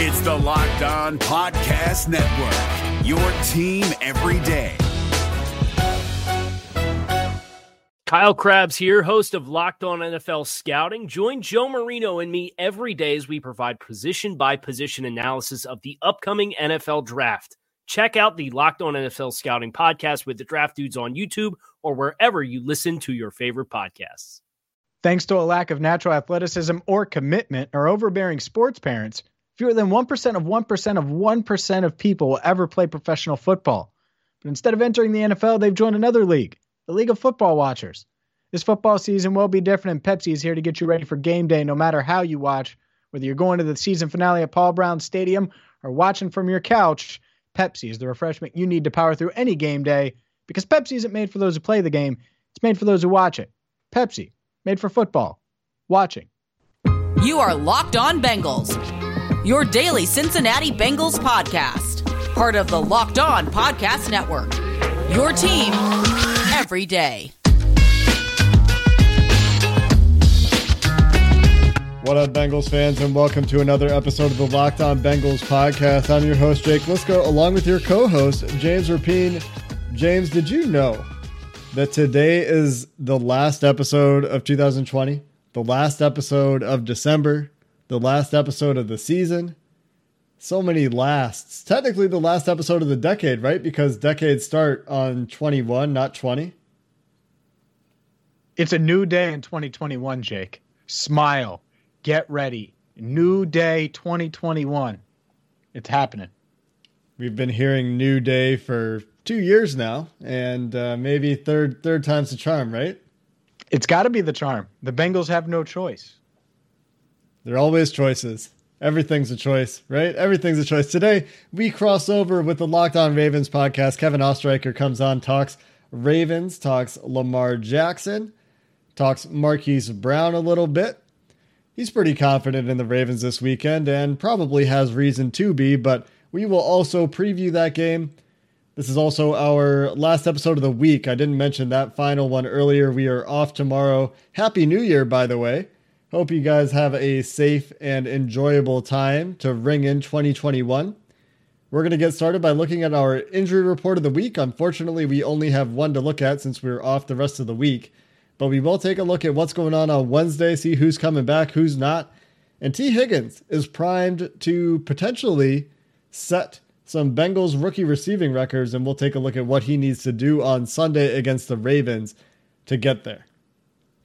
It's the Locked On Podcast Network, your team every day. Kyle Crabbs here, host of Locked On NFL Scouting. Join Joe Marino and me every day as we provide position by position analysis of the upcoming NFL draft. Check out the Locked On NFL Scouting podcast with the draft dudes on YouTube or wherever you listen to your favorite podcasts. Thanks to a lack of natural athleticism or commitment, our overbearing sports parents, fewer than 1% of 1% of 1% of people will ever play professional football. But instead of entering the NFL, they've joined another league, the League of Football Watchers. This football season will be different, and Pepsi is here to get you ready for game day no matter how you watch. Whether you're going to the season finale at Paul Brown Stadium or watching from your couch, Pepsi is the refreshment you need to power through any game day because Pepsi isn't made for those who play the game, it's made for those who watch it. Pepsi made for football. Watching. You are Locked On Bengals, your daily Cincinnati Bengals podcast, part of the Locked On Podcast Network. Your team every day. What up, Bengals fans, and welcome to another episode of the Locked On Bengals podcast. I'm your host, Jake Liskow, along with your co host, James Rapien. James, did you know that today is the last episode of 2020, the last episode of December, the last episode of the season? So many lasts. Technically, the last episode of the decade, right? Because decades start on 21, not 20. It's a new day in 2021, Jake. Smile get ready. New Day 2021. It's happening. We've been hearing New Day for two years now, and uh, maybe third third time's the charm, right? It's got to be the charm. The Bengals have no choice. There are always choices. Everything's a choice, right? Everything's a choice. Today, we cross over with the Locked On Ravens podcast. Kevin Ostreicher comes on, talks Ravens, talks Lamar Jackson, talks Marquise Brown a little bit he's pretty confident in the Ravens this weekend and probably has reason to be, but we will also preview that game. This is also our last episode of the week. I didn't mention that final one earlier. We are off tomorrow. Happy New Year, by the way. Hope you guys have a safe and enjoyable time to ring in 2021. We're going to get started by looking at our injury report of the week. Unfortunately, we only have one to look at since we're off the rest of the week. But we will take a look at what's going on on Wednesday, see who's coming back, who's not. And Tee Higgins is primed to potentially set some Bengals rookie receiving records, and we'll take a look at what he needs to do on Sunday against the Ravens to get there.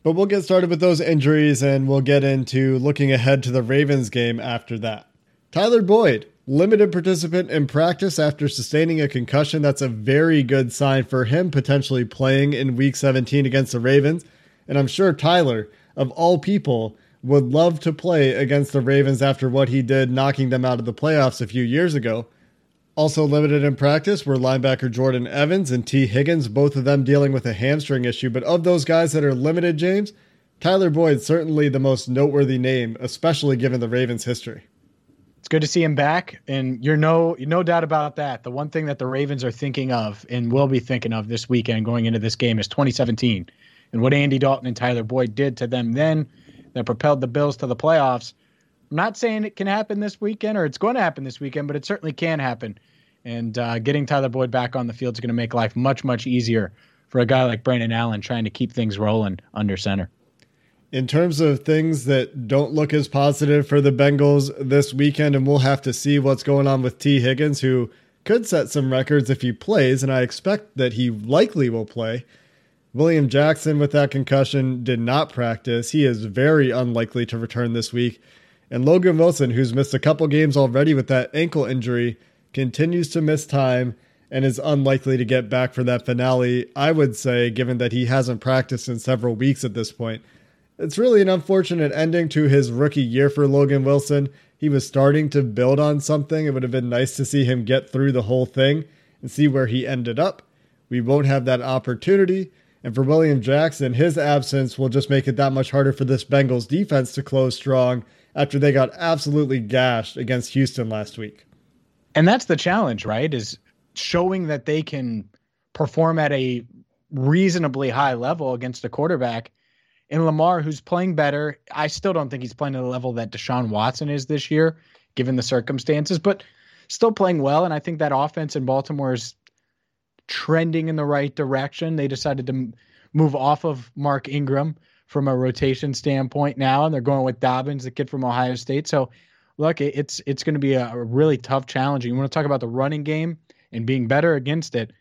But we'll get started with those injuries and we'll get into looking ahead to the Ravens game after that. Tyler Boyd limited participant in practice after sustaining a concussion. That's a very good sign for him potentially playing in week 17 against the Ravens. And I'm sure Tyler, of all people, would love to play against the Ravens after what he did knocking them out of the playoffs a few years ago. Also limited in practice were linebacker Jordan Evans and Tee Higgins, both of them dealing with a hamstring issue. But of those guys that are limited, James, Tyler Boyd certainly the most noteworthy name, especially given the Ravens' history. It's good to see him back, and you're no no doubt about that. The one thing that the Ravens are thinking of and will be thinking of this weekend going into this game is 2017 and what Andy Dalton and Tyler Boyd did to them then that propelled the Bills to the playoffs. I'm not saying it can happen this weekend or it's going to happen this weekend, but it certainly can happen. And uh, getting Tyler Boyd back on the field is going to make life much much easier for a guy like Brandon Allen trying to keep things rolling under center in terms of things that don't look as positive for the Bengals this weekend, and we'll have to see what's going on with Tee Higgins, who could set some records if he plays, and I expect that he likely will play. William Jackson, with that concussion, did not practice. He is very unlikely to return this week. And Logan Wilson, who's missed a couple games already with that ankle injury, continues to miss time and is unlikely to get back for that finale, I would say, given that he hasn't practiced in several weeks at this point. It's really an unfortunate ending to his rookie year for Logan Wilson. He was starting to build on something. It would have been nice to see him get through the whole thing and see where he ended up. We won't have that opportunity. And for William Jackson, his absence will just make it that much harder for this Bengals defense to close strong after they got absolutely gashed against Houston last week. And that's the challenge, right? Is showing that they can perform at a reasonably high level against a quarterback in Lamar, who's playing better, I still don't think he's playing at the level that Deshaun Watson is this year. given the circumstances, but still playing well. And I think that offense in Baltimore is trending in the right direction. They decided to move off of Mark Ingram from a rotation standpoint now, and they're going with Dobbins, the kid from Ohio State. So, look, it's it's going to be a, really tough challenge. You want to talk about the running game and being better against it.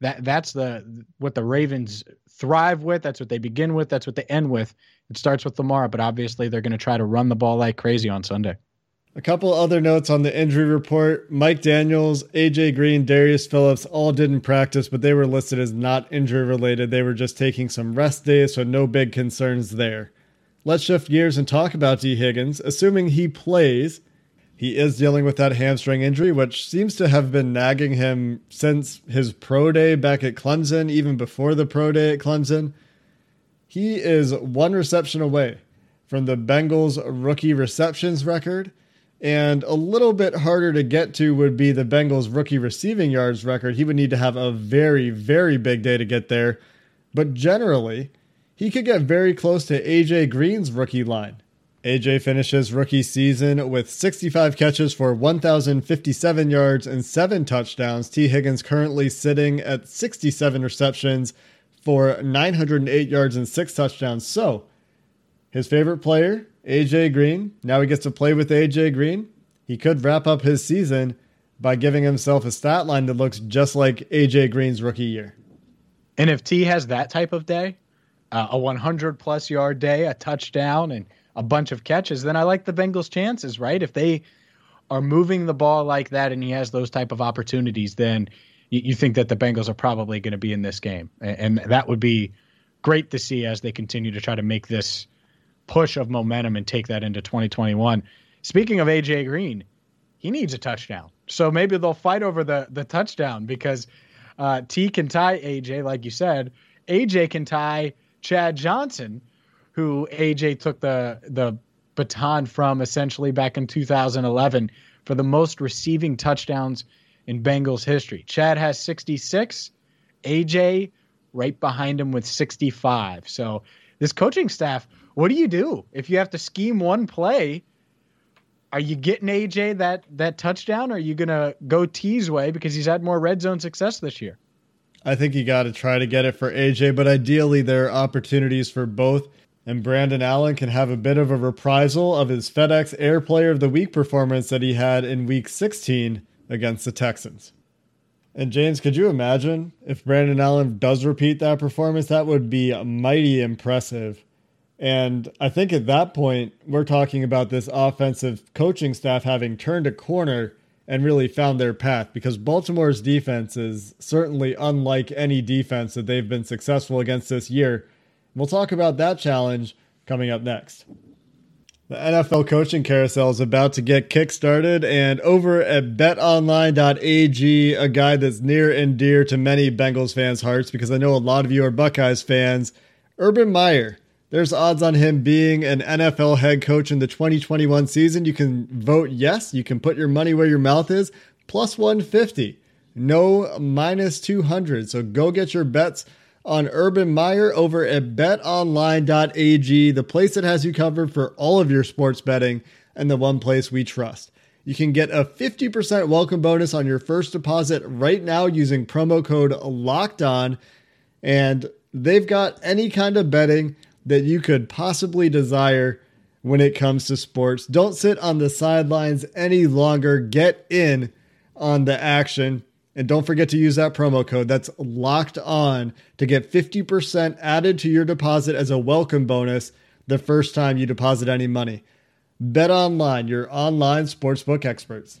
That that's the what the Ravens thrive with. That's what they begin with. That's what they end with. It starts with Lamar, but obviously they're going to try to run the ball like crazy on Sunday. A couple other notes on the injury report. Mike Daniels, AJ Green, Darius Phillips all didn't practice, but they were listed as not injury related. They were just taking some rest days, so no big concerns there. Let's shift gears and talk about Tee Higgins. Assuming he plays, he is dealing with that hamstring injury, which seems to have been nagging him since his pro day back at Clemson, even before the pro day at Clemson. He is one reception away from the Bengals' rookie receptions record and a little bit harder to get to would be the Bengals' rookie receiving yards record. He would need to have a very, very big day to get there. But generally, he could get very close to AJ Green's rookie line. AJ finishes rookie season with 65 catches for 1,057 yards and seven touchdowns. Tee Higgins currently sitting at 67 receptions for 908 yards and six touchdowns. So, his favorite player, AJ Green. Now he gets to play with AJ Green. He could wrap up his season by giving himself a stat line that looks just like AJ Green's rookie year. And if Tee has that type of day, uh, a 100 plus yard day, a touchdown, and a bunch of catches, then I like the Bengals' chances, right? If they are moving the ball like that and he has those type of opportunities, then you, you think that the Bengals are probably going to be in this game. And, and that would be great to see as they continue to try to make this push of momentum and take that into 2021. Speaking of AJ Green, he needs a touchdown. So maybe they'll fight over the the touchdown because uh, Tee can tie AJ, like you said. AJ can tie Chad Johnson, who AJ took the the baton from essentially back in 2011 for the most receiving touchdowns in Bengals history. Chad has 66, AJ right behind him with 65. So this coaching staff what do you do if you have to scheme one play? Are you getting AJ that that touchdown? Or are you gonna go Tee's way because he's had more red zone success this year? I think you got to try to get it for AJ, but ideally there are opportunities for both. And Brandon Allen can have a bit of a reprisal of his FedEx Air Player of the Week performance that he had in Week 16 against the Texans. And James, could you imagine if Brandon Allen does repeat that performance? That would be mighty impressive. And I think at that point, we're talking about this offensive coaching staff having turned a corner and really found their path because Baltimore's defense is certainly unlike any defense that they've been successful against this year. We'll talk about that challenge coming up next. The NFL coaching carousel is about to get kickstarted, and over at betonline.ag, a guy that's near and dear to many Bengals fans' hearts because I know a lot of you are Buckeyes fans, Urban Meyer there's odds on him being an NFL head coach in the 2021 season. You can vote yes. You can put your money where your mouth is. Plus 150. No minus 200. So go get your bets on Urban Meyer over at betonline.ag, the place that has you covered for all of your sports betting and the one place we trust. You can get a 50% welcome bonus on your first deposit right now using promo code LOCKED ON. And they've got any kind of betting that you could possibly desire when it comes to sports. Don't sit on the sidelines any longer. Get in on the action. And don't forget to use that promo code that's locked on to get 50% added to your deposit as a welcome bonus the first time you deposit any money. Bet online, your online sportsbook experts.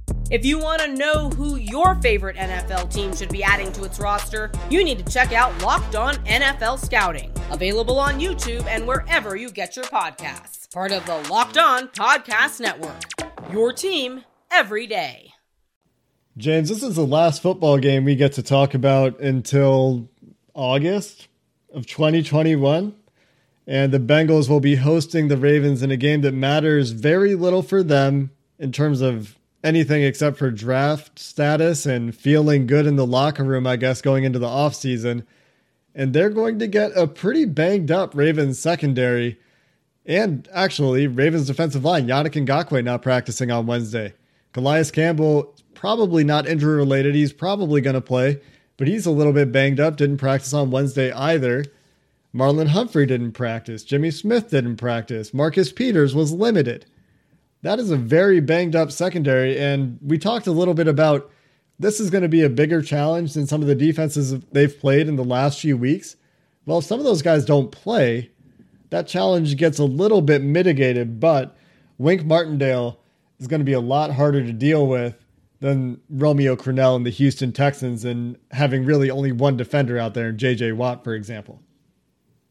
If you want to know who your favorite NFL team should be adding to its roster, you need to check out Locked On NFL Scouting, available on YouTube and wherever you get your podcasts. Part of the Locked On Podcast Network. Your team every day. James, this is the last football game we get to talk about until August of 2021. And the Bengals will be hosting the Ravens in a game that matters very little for them in terms of anything except for draft status and feeling good in the locker room, I guess, going into the offseason. And they're going to get a pretty banged up Ravens secondary and actually Ravens defensive line. Yannick Ngakoue not practicing on Wednesday. Calais Campbell, probably not injury related. He's probably going to play, but he's a little bit banged up. Didn't practice on Wednesday either. Marlon Humphrey didn't practice. Jimmy Smith didn't practice. Marcus Peters was limited. That is a very banged up secondary. And we talked a little bit about this is going to be a bigger challenge than some of the defenses they've played in the last few weeks. Well, if some of those guys don't play, that challenge gets a little bit mitigated, but Wink Martindale is going to be a lot harder to deal with than Romeo Crennel and the Houston Texans and having really only one defender out there, JJ Watt, for example.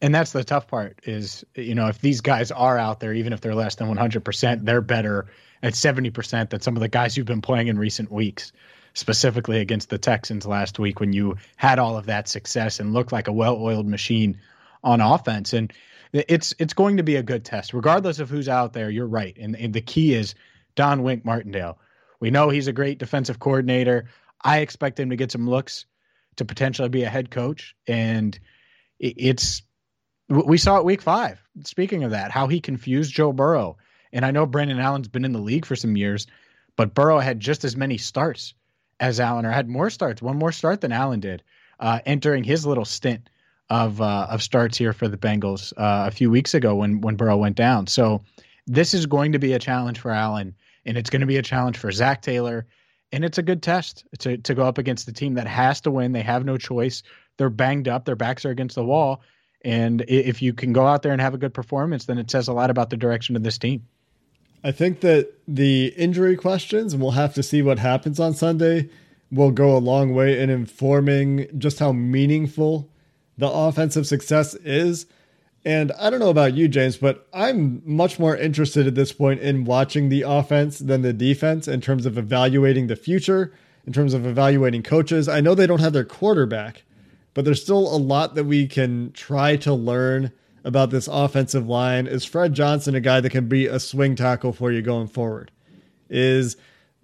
And that's the tough part is, you know, if these guys are out there, even if they're less than 100%, they're better at 70% than some of the guys who've been playing in recent weeks, specifically against the Texans last week when you had all of that success and looked like a well oiled machine on offense. And it's it's going to be a good test, regardless of who's out there. You're right, and, and the key is Don Wink Martindale. We know he's a great defensive coordinator. I expect him to get some looks to potentially be a head coach, and it's we saw it week five. Speaking of that, how he confused Joe Burrow, and I know Brandon Allen's been in the league for some years, but Burrow had just as many starts as Allen, or had more starts, one more start than Allen did, uh, entering his little stint of uh, of starts here for the Bengals uh, a few weeks ago when when Burrow went down. So this is going to be a challenge for Allen, and it's going to be a challenge for Zac Taylor, and it's a good test to to go up against the team that has to win. They have no choice. They're banged up. Their backs are against the wall, and if you can go out there and have a good performance, then it says a lot about the direction of this team. I think that the injury questions, and we'll have to see what happens on Sunday, will go a long way in informing just how meaningful the offensive success is. And I don't know about you, James, but I'm much more interested at this point in watching the offense than the defense in terms of evaluating the future, in terms of evaluating coaches. I know they don't have their quarterback, but there's still a lot that we can try to learn about this offensive line. Is Fred Johnson a guy that can be a swing tackle for you going forward? Is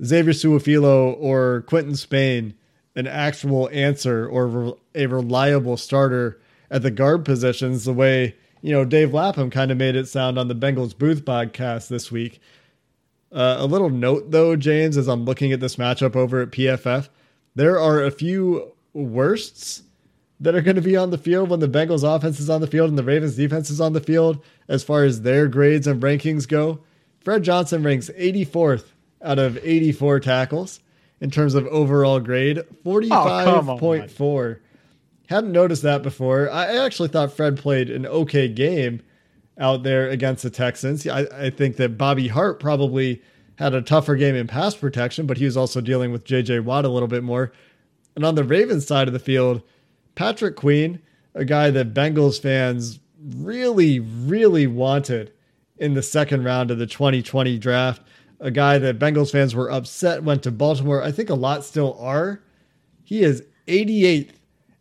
Xavier Su'a-Filo or Quinton Spain an actual answer or a reliable starter at the guard positions the way you know Dave Lapham kind of made it sound on the Bengals booth podcast this week. Uh, a little note though, James, as I'm looking at this matchup over at PFF, there are a few worsts that are going to be on the field when the Bengals offense is on the field and the Ravens defense is on the field as far as their grades and rankings go. Fred Johnson ranks 84th out of 84 tackles in terms of overall grade 45.4. Oh, Hadn't noticed that before. I actually thought Fred played an okay game out there against the Texans. I, I think that Bobby Hart probably had a tougher game in pass protection, but he was also dealing with JJ Watt a little bit more. And on the Ravens side of the field, Patrick Queen, a guy that Bengals fans really, really wanted in the second round of the 2020 draft a guy that Bengals fans were upset went to Baltimore. I think a lot still are. He is 88th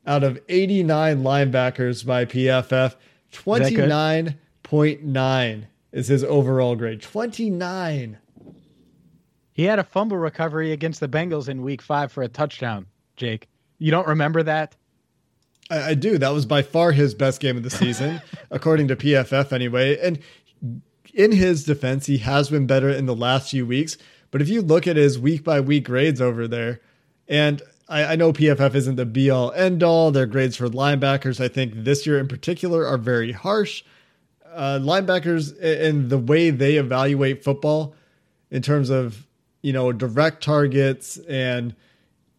out of 89 linebackers by PFF. 29.9 is his overall grade. 29. He had a fumble recovery against the Bengals in week five for a touchdown, Jake. You don't remember that? I, I do. That was by far his best game of the season, according to PFF anyway. And in his defense, he has been better in the last few weeks. But if you look at his week by week grades over there, and I, I know PFF isn't the be all end all, their grades for linebackers, I think this year in particular, are very harsh. Uh, linebackers and the way they evaluate football in terms of you know direct targets and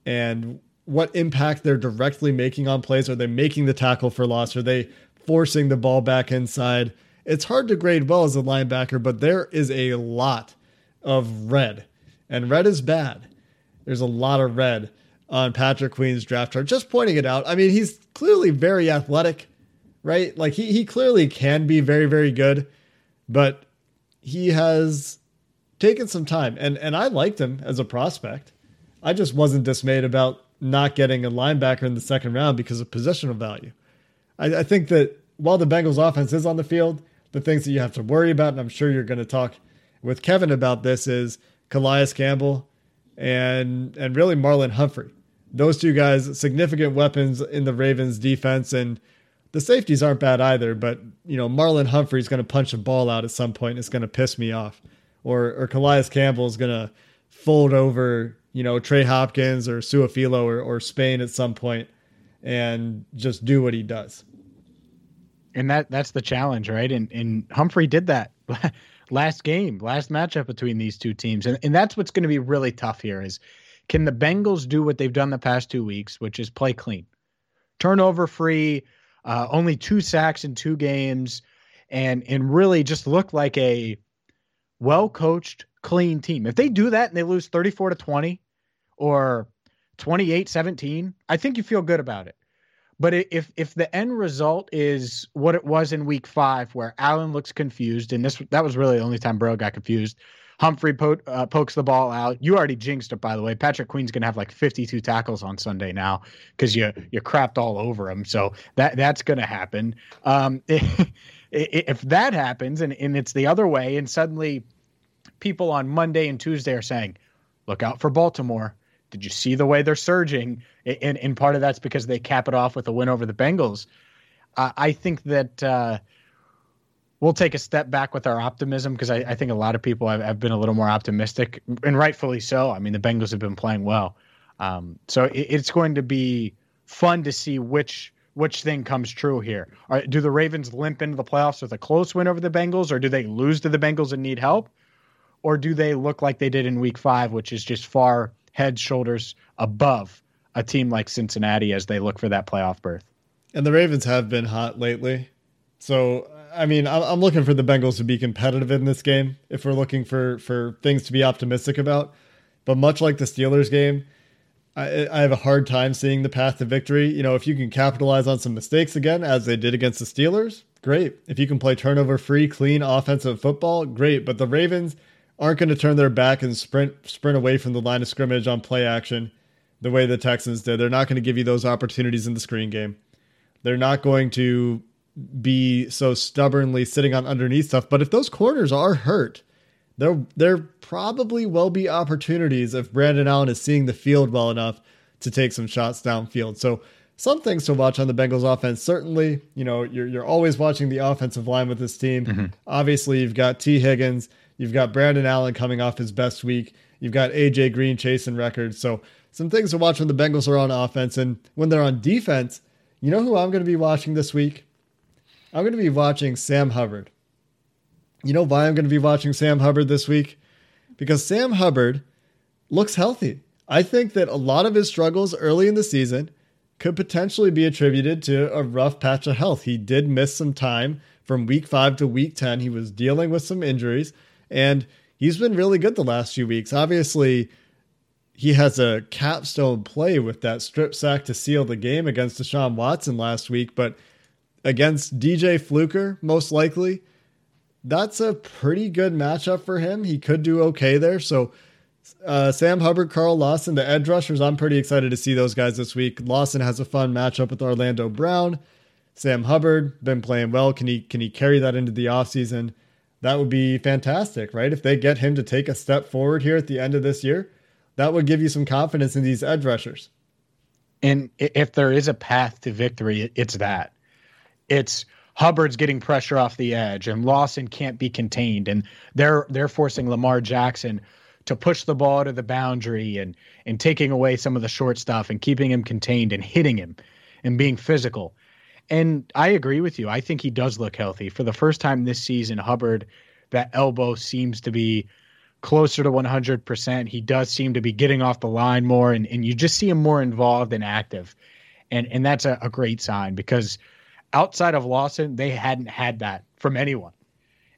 and what impact they're directly making on plays. Are they making the tackle for loss? Are they forcing the ball back inside? It's hard to grade well as a linebacker, but there is a lot of red, and red is bad. There's a lot of red on Patrick Queen's draft chart. Just pointing it out. I mean, he's clearly very athletic, right? Like he he clearly can be very very good, but he has taken some time, and and I liked him as a prospect. I just wasn't dismayed about not getting a linebacker in the second round because of positional value. I, I think that while the Bengals offense is on the field, the things that you have to worry about, and I'm sure you're going to talk with Kevin about this, is Calais Campbell and and really Marlon Humphrey. Those two guys, significant weapons in the Ravens defense, and the safeties aren't bad either. But you know, Marlon Humphrey's going to punch a ball out at some point. It's going to piss me off, or or Calais Campbell is going to fold over you know Trey Hopkins or Su'a-Filo or, or Spain at some point and just do what he does. And that that's the challenge, right? And and Humphrey did that last game, last matchup between these two teams. And and that's what's going to be really tough here is can the Bengals do what they've done the past two weeks, which is play clean, turnover free, uh, only two sacks in two games, and and really just look like a well coached, clean team. If they do that and they lose 34 to 20 or 28 17, I think you feel good about it. But if if the end result is what it was in week five, where Allen looks confused, and this that was really the only time Burrow got confused. Humphrey po- uh, pokes the ball out. You already jinxed it, by the way. Patrick Queen's gonna have like 52 tackles on Sunday now because you you crapped all over him. So that that's gonna happen. Um, if that happens, and and it's the other way, and suddenly people on Monday and Tuesday are saying, "Look out for Baltimore." Did you see the way they're surging? And, and part of that's because they cap it off with a win over the Bengals. Uh, I think that uh, we'll take a step back with our optimism because I, I, think a lot of people have, have, been a little more optimistic, and rightfully so. I mean, the Bengals have been playing well, um, so it, it's going to be fun to see which which thing comes true here. Do the Ravens limp into the playoffs with a close win over the Bengals, or do they lose to the Bengals and need help, or do they look like they did in Week Five, which is just far head shoulders above a team like Cincinnati as they look for that playoff berth. And the Ravens have been hot lately. So, I mean, I'm looking for the Bengals to be competitive in this game if we're looking for, for things to be optimistic about. But much like the Steelers game, I, I have a hard time seeing the path to victory. You know, if you can capitalize on some mistakes again, as they did against the Steelers, great. If you can play turnover free, clean offensive football, great. But the Ravens, aren't going to turn their back and sprint sprint away from the line of scrimmage on play action the way the Texans did. They're not going to give you those opportunities in the screen game. They're not going to be so stubbornly sitting on underneath stuff. But if those corners are hurt, there there probably will be opportunities if Brandon Allen is seeing the field well enough to take some shots downfield. So some things to watch on the Bengals offense. Certainly, you know, you're you're always watching the offensive line with this team. Mm-hmm. Obviously, you've got Tee Higgins You've got Brandon Allen coming off his best week. You've got AJ Green chasing records. So some things to watch when the Bengals are on offense. And when they're on defense, you know who I'm going to be watching this week? I'm going to be watching Sam Hubbard. You know why I'm going to be watching Sam Hubbard this week? Because Sam Hubbard looks healthy. I think that a lot of his struggles early in the season could potentially be attributed to a rough patch of health. He did miss some time from week five to week 10. He was dealing with some injuries. And he's been really good the last few weeks. Obviously, he has a capstone play with that strip sack to seal the game against Deshaun Watson last week, but against DJ Fluker, most likely, that's a pretty good matchup for him. He could do okay there. So, uh, Sam Hubbard, Carl Lawson, the edge rushers, I'm pretty excited to see those guys this week. Lawson has a fun matchup with Orlando Brown. Sam Hubbard been playing well. Can he can he carry that into the offseason? That would be fantastic, right? If they get him to take a step forward here at the end of this year, that would give you some confidence in these edge rushers. And if there is a path to victory, it's that. It's Hubbard's getting pressure off the edge, and Lawson can't be contained, and they're they're forcing Lamar Jackson to push the ball to the boundary and and taking away some of the short stuff and keeping him contained and hitting him and being physical. And I agree with you. I think he does look healthy. For the first time this season, Hubbard, that elbow seems to be closer to 100%. He does seem to be getting off the line more, and, and you just see him more involved and active. And, and that's a, a great sign because outside of Lawson, they hadn't had that from anyone.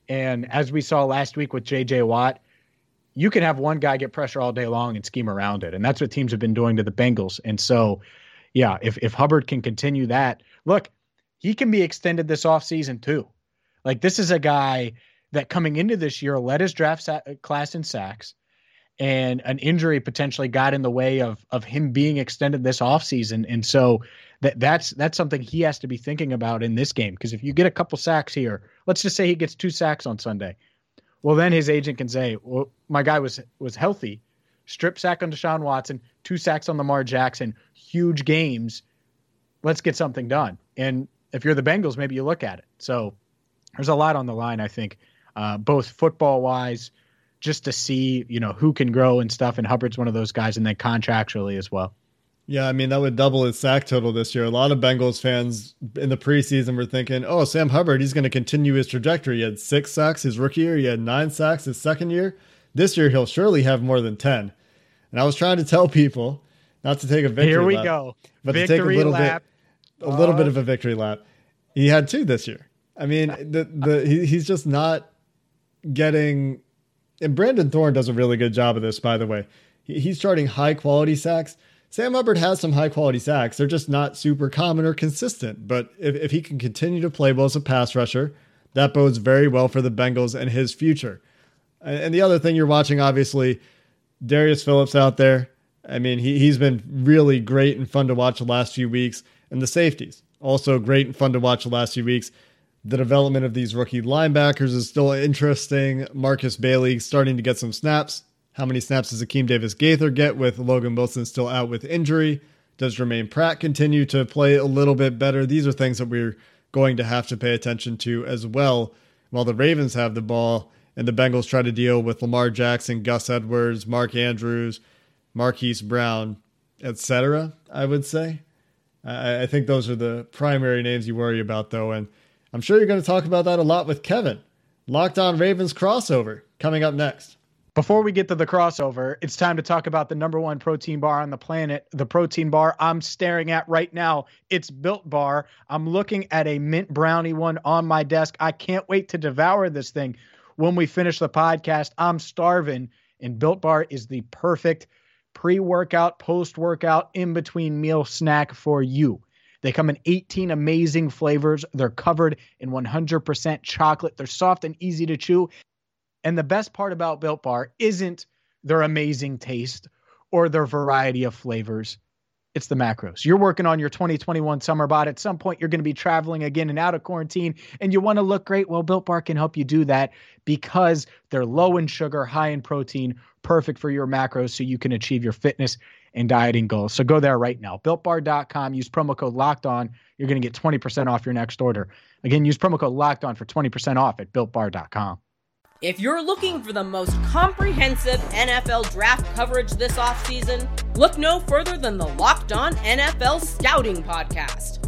And as we saw last week with JJ Watt, you can have one guy get pressure all day long and scheme around it. And that's what teams have been doing to the Bengals. And so, yeah, if, if Hubbard can continue that, look, he can be extended this offseason too. Like this is a guy that coming into this year led his draft sa- uh, class in sacks and an injury potentially got in the way of of him being extended this offseason. And so that that's that's something he has to be thinking about in this game. Because if you get a couple sacks here, let's just say he gets two sacks on Sunday. Well, then his agent can say, Well, my guy was was healthy. Strip sack on Deshaun Watson, two sacks on Lamar Jackson, huge games. Let's get something done. And if you're the Bengals, maybe you look at it. So there's a lot on the line, I think, uh, both football wise, just to see, you know, who can grow and stuff. And Hubbard's one of those guys, and then contractually as well. Yeah, I mean, that would double his sack total this year. A lot of Bengals fans in the preseason were thinking, oh, Sam Hubbard, he's going to continue his trajectory. He had six sacks his rookie year, he had nine sacks his second year. This year, he'll surely have more than 10. And I was trying to tell people not to take a victory Here we lap, go. but victory to take a little lap. bit, a little bit Uh, of a victory lap. He had two this year. I mean, the the he, he's just not getting. And Brandon Thorne does a really good job of this, by the way. He, he's charting high quality sacks. Sam Hubbard has some high quality sacks. They're just not super common or consistent. But if, if he can continue to play well as a pass rusher, that bodes very well for the Bengals and his future. And, and the other thing you're watching, obviously, Darius Phillips out there. I mean, he, he's been really great and fun to watch the last few weeks. And the safeties, also great and fun to watch the last few weeks. The development of these rookie linebackers is still interesting. Markus Bailey starting to get some snaps. How many snaps does Akeem Davis Gaither get with Logan Wilson still out with injury? Does Germaine Pratt continue to play a little bit better? These are things that we're going to have to pay attention to as well while the Ravens have the ball and the Bengals try to deal with Lamar Jackson, Gus Edwards, Mark Andrews, Marquise Brown, etc. I would say. I, I think those are the primary names you worry about, though, and I'm sure you're going to talk about that a lot with Kevin. Locked on Ravens crossover coming up next. Before we get to the crossover, it's time to talk about the number one protein bar on the planet, the protein bar I'm staring at right now. It's Built Bar. I'm looking at a mint brownie one on my desk. I can't wait to devour this thing when we finish the podcast. I'm starving, and Built Bar is the perfect pre workout, post workout, in between meal snack for you. They come in 18 amazing flavors. They're covered in 100% chocolate. They're soft and easy to chew. And the best part about Built Bar isn't their amazing taste or their variety of flavors. It's the macros. You're working on your 2021 summer bod. At some point, you're going to be traveling again and out of quarantine, and you want to look great. Well, Built Bar can help you do that because they're low in sugar, high in protein, perfect for your macros so you can achieve your fitness and dieting goals. So go there right now. BuiltBar.com. Use promo code Locked On. You're going to get 20% off your next order. Again, use promo code Locked On for 20% off at BuiltBar.com. If you're looking for the most comprehensive NFL draft coverage this offseason, look no further than the Locked On NFL Scouting Podcast.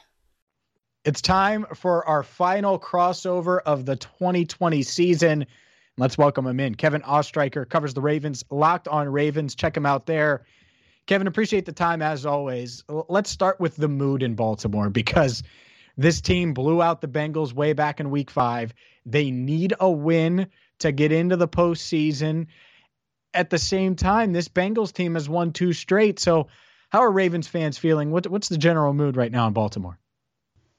It's time for our final crossover of the 2020 season. Let's welcome him in. Kevin Ostreicher covers the Ravens, locked on Ravens. Check him out there. Kevin, appreciate the time as always. Let's start with the mood in Baltimore because this team blew out the Bengals way back in week five. They need a win to get into the postseason. At the same time, this Bengals team has won two straight. So, how are Ravens fans feeling? What, what's the general mood right now in Baltimore?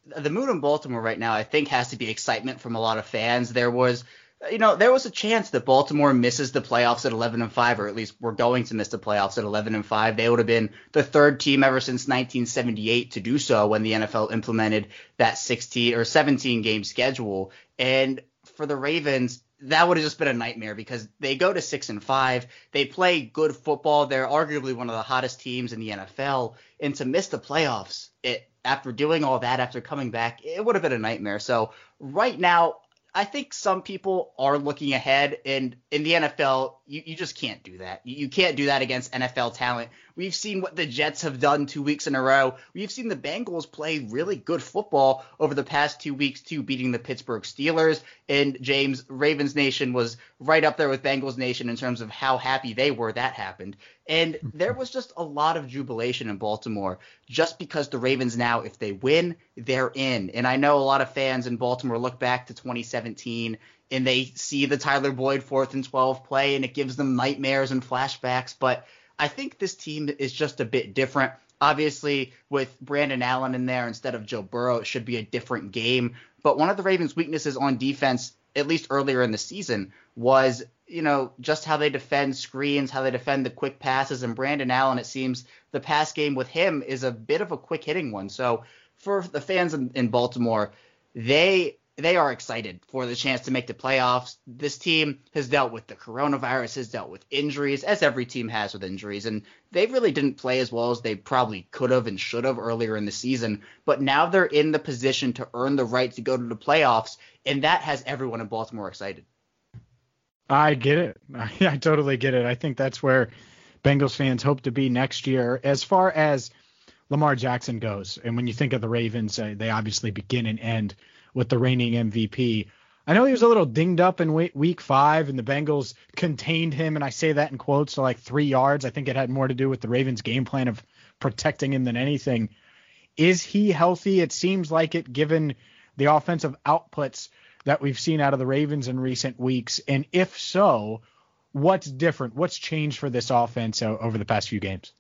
The mood in Baltimore right now, I think, has to be excitement from a lot of fans. There was, you know, there was a chance that Baltimore misses the playoffs at 11 and 5, or at least we're going to miss the playoffs at 11 and 5. They would have been the third team ever since 1978 to do so when the NFL implemented that 16 or 17 game schedule. And for the Ravens, that would have just been a nightmare because they go to six and five. They play good football. They're arguably one of the hottest teams in the NFL. And to miss the playoffs, it after doing all that, after coming back, it would have been a nightmare. So right now, I think some people are looking ahead, and in the NFL, you, you just can't do that. You, you can't do that against NFL talent We've seen what the Jets have done two weeks in a row. We've seen the Bengals play really good football over the past two weeks, too, beating the Pittsburgh Steelers. And James, Ravens Nation was right up there with Bengals Nation in terms of how happy they were that happened. And there was just a lot of jubilation in Baltimore just because the Ravens now, if they win, they're in. And I know a lot of fans in Baltimore look back to 2017 and they see the Tyler Boyd fourth and 12 play and it gives them nightmares and flashbacks. But I think this team is just a bit different. Obviously, with Brandon Allen in there instead of Joe Burrow, it should be a different game. But one of the Ravens' weaknesses on defense, at least earlier in the season, was you know just how they defend screens, how they defend the quick passes. And Brandon Allen, it seems the pass game with him is a bit of a quick hitting one. So for the fans in, in Baltimore, they they are excited for the chance to make the playoffs. This team has dealt with the coronavirus, has dealt with injuries, as every team has with injuries, and they really didn't play as well as they probably could have and should have earlier in the season. But now they're in the position to earn the right to go to the playoffs, and that has everyone in Baltimore excited. I get it. I totally get it. I think that's where Bengals fans hope to be next year. As far as Lamar Jackson goes, and when you think of the Ravens, uh, they obviously begin and end with the reigning MVP. I know he was a little dinged up in week five, and the Bengals contained him, and I say that in quotes, to like three yards. I think it had more to do with the Ravens' game plan of protecting him than anything. Is he healthy? It seems like it, given the offensive outputs that we've seen out of the Ravens in recent weeks. And if so, what's different? What's changed for this offense over the past few games?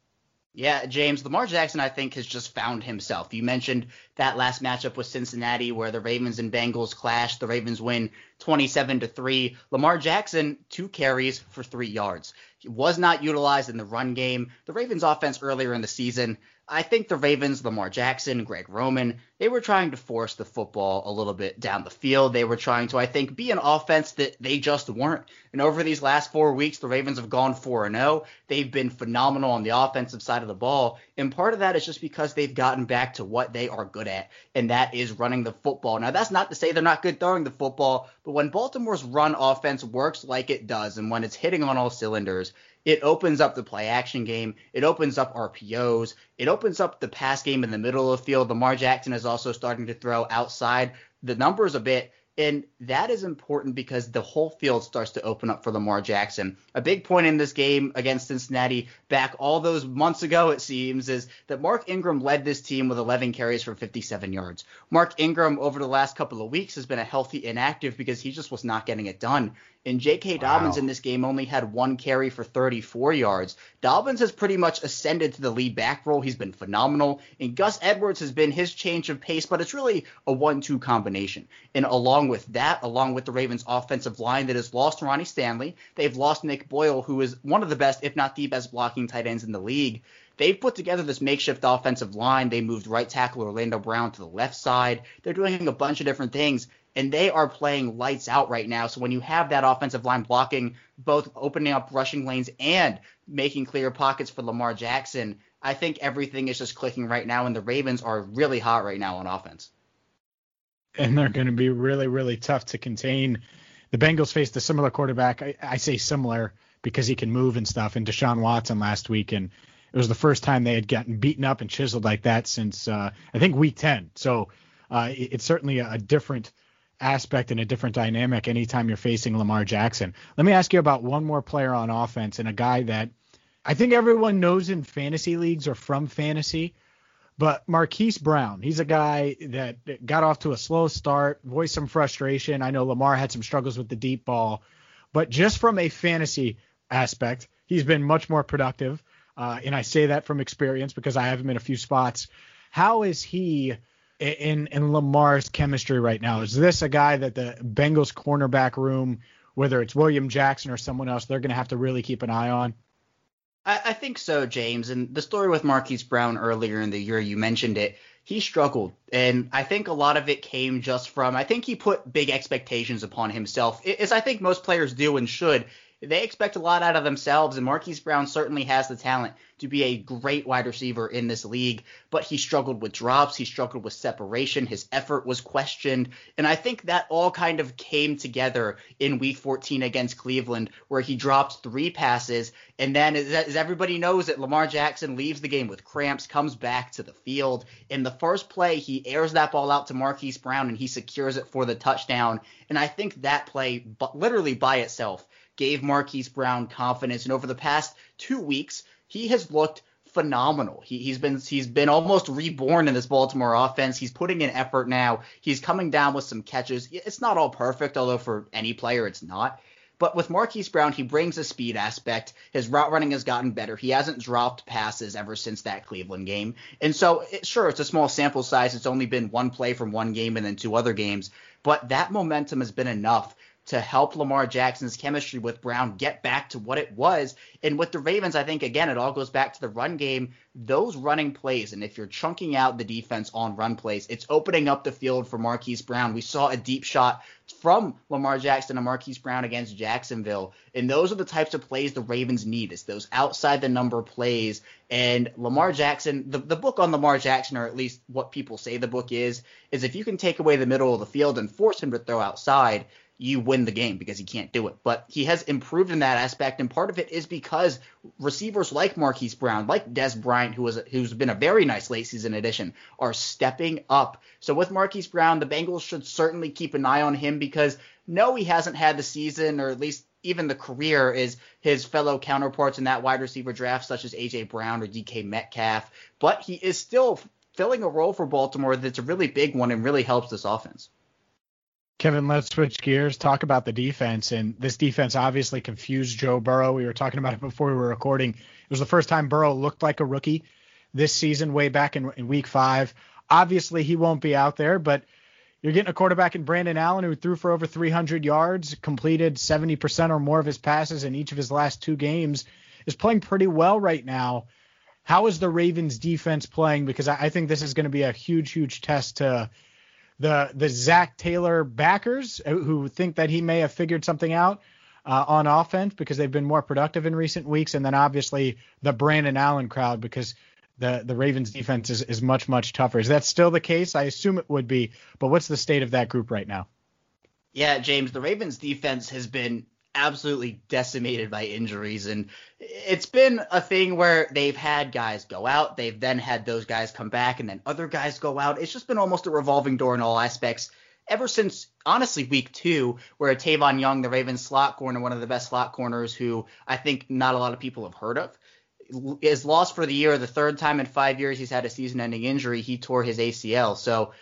Yeah, James, Lamar Jackson, I think, has just found himself. You mentioned that last matchup with Cincinnati where the Ravens and Bengals clashed. The Ravens win 27 to 3. Lamar Jackson, two carries for three yards. He was not utilized in the run game. The Ravens offense earlier in the season I think the Ravens, Lamar Jackson, Greg Roman, they were trying to force the football a little bit down the field. They were trying to, I think, be an offense that they just weren't. And over these last four weeks, the Ravens have gone 4 0. They've been phenomenal on the offensive side of the ball. And part of that is just because they've gotten back to what they are good at, and that is running the football. Now, that's not to say they're not good throwing the football, but when Baltimore's run offense works like it does, and when it's hitting on all cylinders, it opens up the play action game. It opens up RPOs. It opens up the pass game in the middle of the field. Lamar Jackson is also starting to throw outside the numbers a bit. And that is important because the whole field starts to open up for Lamar Jackson. A big point in this game against Cincinnati back all those months ago, it seems, is that Mark Ingram led this team with 11 carries for 57 yards. Mark Ingram, over the last couple of weeks, has been a healthy inactive because he just was not getting it done. And J.K. Dobbins wow. in this game only had one carry for 34 yards. Dobbins has pretty much ascended to the lead back role. He's been phenomenal. And Gus Edwards has been his change of pace, but it's really a one-two combination. And along with that, along with the Ravens offensive line that has lost Ronnie Stanley, they've lost Nick Boyle, who is one of the best, if not the best blocking tight ends in the league. They've put together this makeshift offensive line. They moved right tackle Orlando Brown to the left side. They're doing a bunch of different things and they are playing lights out right now. So when you have that offensive line blocking, both opening up rushing lanes and making clear pockets for Lamar Jackson, I think everything is just clicking right now, and the Ravens are really hot right now on offense. And they're going to be really, really tough to contain. The Bengals faced a similar quarterback. I, I say similar because he can move and stuff, and Deshaun Watson last week, and it was the first time they had gotten beaten up and chiseled like that since uh, I think week 10. So uh, it, it's certainly a, a different aspect and a different dynamic anytime you're facing Lamar Jackson. Let me ask you about one more player on offense and a guy that I think everyone knows in fantasy leagues or from fantasy, but Marquise Brown. He's a guy that got off to a slow start, voiced some frustration. I know Lamar had some struggles with the deep ball, but just from a fantasy aspect, he's been much more productive. Uh, and I say that from experience because I have him in a few spots. How is he? In in Lamar's chemistry right now? Is this a guy that the Bengals cornerback room, whether it's William Jackson or someone else, they're going to have to really keep an eye on? I, I, think so, James. And the story with Marquise Brown earlier in the year, you mentioned it. He struggled, and I think a lot of it came just from I think he put big expectations upon himself, as I think most players do and should. They expect a lot out of themselves, and Marquise Brown certainly has the talent to be a great wide receiver in this league, but he struggled with drops, he struggled with separation, his effort was questioned, and I think that all kind of came together in week 14 against Cleveland, where he dropped three passes, and then as everybody knows that Lamar Jackson leaves the game with cramps, comes back to the field. In the first play, he airs that ball out to Marquise Brown and he secures it for the touchdown. And I think that play, literally by itself, gave Marquise Brown confidence. And over the past two weeks, he has looked phenomenal. He, has been he's been almost reborn in this Baltimore offense. He's putting in effort now. He's coming down with some catches. It's not all perfect, although for any player it's not. But with Marquise Brown, he brings a speed aspect. His route running has gotten better. He hasn't dropped passes ever since that Cleveland game. And so, it, sure, it's a small sample size. It's only been one play from one game and then two other games. But that momentum has been enough to help Lamar Jackson's chemistry with Brown get back to what it was. And with the Ravens, I think again it all goes back to the run game. Those running plays, and if you're chunking out the defense on run plays, it's opening up the field for Marquise Brown. We saw a deep shot from Lamar Jackson and Marquise Brown against Jacksonville. And those are the types of plays the Ravens need. It's those outside the number plays. And Lamar Jackson, the, the book on Lamar Jackson, or at least what people say the book is, is if you can take away the middle of the field and force him to throw outside, you win the game because he can't do it. But he has improved in that aspect, and part of it is because receivers like Marquise Brown, like Dez Bryant, who was who's been a very nice late season addition, are stepping up. So with Marquise Brown, the Bengals should certainly keep an eye on him because no, he hasn't had the season or at least even the career is his fellow counterparts in that wide receiver draft, such as AJ Brown or DK Metcalf. But he is still filling a role for Baltimore that's a really big one and really helps this offense. Kevin, let's switch gears, talk about the defense. And this defense obviously confused Joe Burrow. We were talking about it before we were recording. It was the first time Burrow looked like a rookie this season, way back in, in week five. Obviously, he won't be out there, but you're getting a quarterback in Brandon Allen who threw for over 300 yards, completed 70% or more of his passes in each of his last two games, is playing pretty well right now. How is the Ravens defense playing? Because I, I think this is going to be a huge, huge test to the the Zac Taylor backers who think that he may have figured something out uh, on offense because they've been more productive in recent weeks, and then obviously the Brandon Allen crowd because the the Ravens defense is, is much much tougher. Is that still the case? I assume it would be, but what's the state of that group right now? Yeah, James, the Ravens defense has been absolutely decimated by injuries. And it's been a thing where they've had guys go out, they've then had those guys come back, and then other guys go out. It's just been almost a revolving door in all aspects ever since honestly week two, where Tavon Young, the Ravens slot corner, one of the best slot corners, who I think not a lot of people have heard of, is lost for the year. The third time in five years he's had a season-ending injury. He tore his ACL. So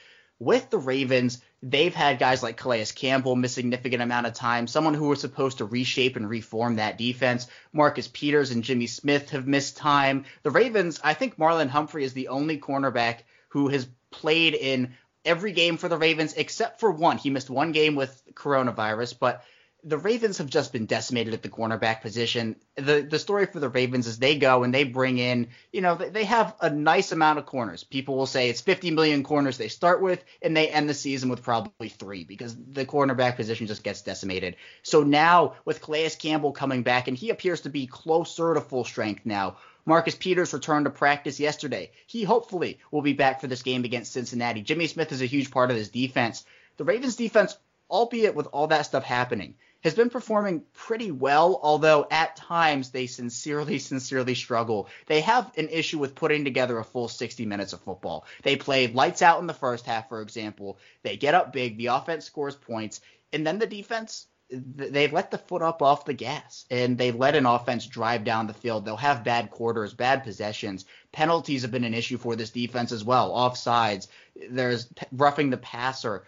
with the Ravens, they've had guys like Calais Campbell miss significant amount of time, someone who was supposed to reshape and reform that defense. Marcus Peters and Jimmy Smith have missed time. The Ravens, I think Marlon Humphrey is the only cornerback who has played in every game for the Ravens except for one. He missed one game with coronavirus, but the Ravens have just been decimated at the cornerback position. The the story for the Ravens is they go and they bring in, you know, they have a nice amount of corners. People will say it's 50 million corners they start with, and they end the season with probably three because the cornerback position just gets decimated. So now with Calais Campbell coming back, and he appears to be closer to full strength now. Marcus Peters returned to practice yesterday. He hopefully will be back for this game against Cincinnati. Jimmy Smith is a huge part of this defense. The Ravens defense, albeit with all that stuff happening, has been performing pretty well, although at times they sincerely, sincerely struggle. They have an issue with putting together a full 60 minutes of football. They play lights out in the first half, for example. They get up big, the offense scores points, and then the defense they let the foot up off the gas and they let an offense drive down the field. They'll have bad quarters, bad possessions. Penalties have been an issue for this defense as well. Offsides, there's roughing the passer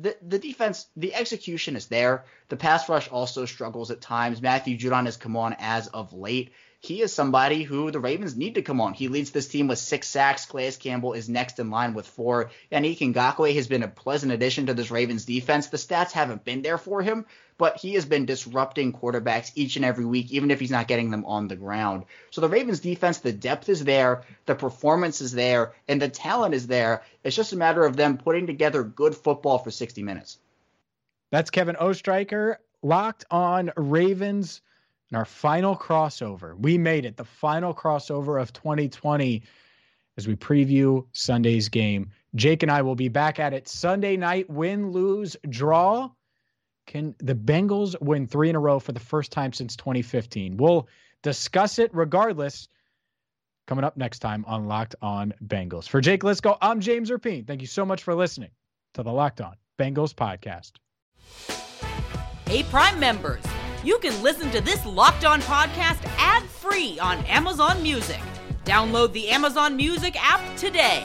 the the defense, the execution is there. The pass rush also struggles at times. Matthew Judon has come on as of late. He is somebody who the Ravens need to come on. He leads this team with six sacks. Calais Campbell is next in line with four. Yannick Ngakoue has been a pleasant addition to this Ravens defense. The stats haven't been there for him, but he has been disrupting quarterbacks each and every week, even if he's not getting them on the ground. So the Ravens defense, the depth is there, the performance is there, and the talent is there. It's just a matter of them putting together good football for 60 minutes. That's Kevin Oestreicher, locked on Ravens And our final crossover. We made it, the final crossover of 2020 as we preview Sunday's game. Jake and I will be back at it Sunday night, win, lose, draw. Can the Bengals win three in a row for the first time since 2015? We'll discuss it regardless. Coming up next time on Locked On Bengals. For Jake Liskow, I'm James Rapien. Thank you so much for listening to the Locked On Bengals podcast. Hey, Prime members, you can listen to this Locked On podcast ad free on Amazon Music. Download the Amazon Music app today.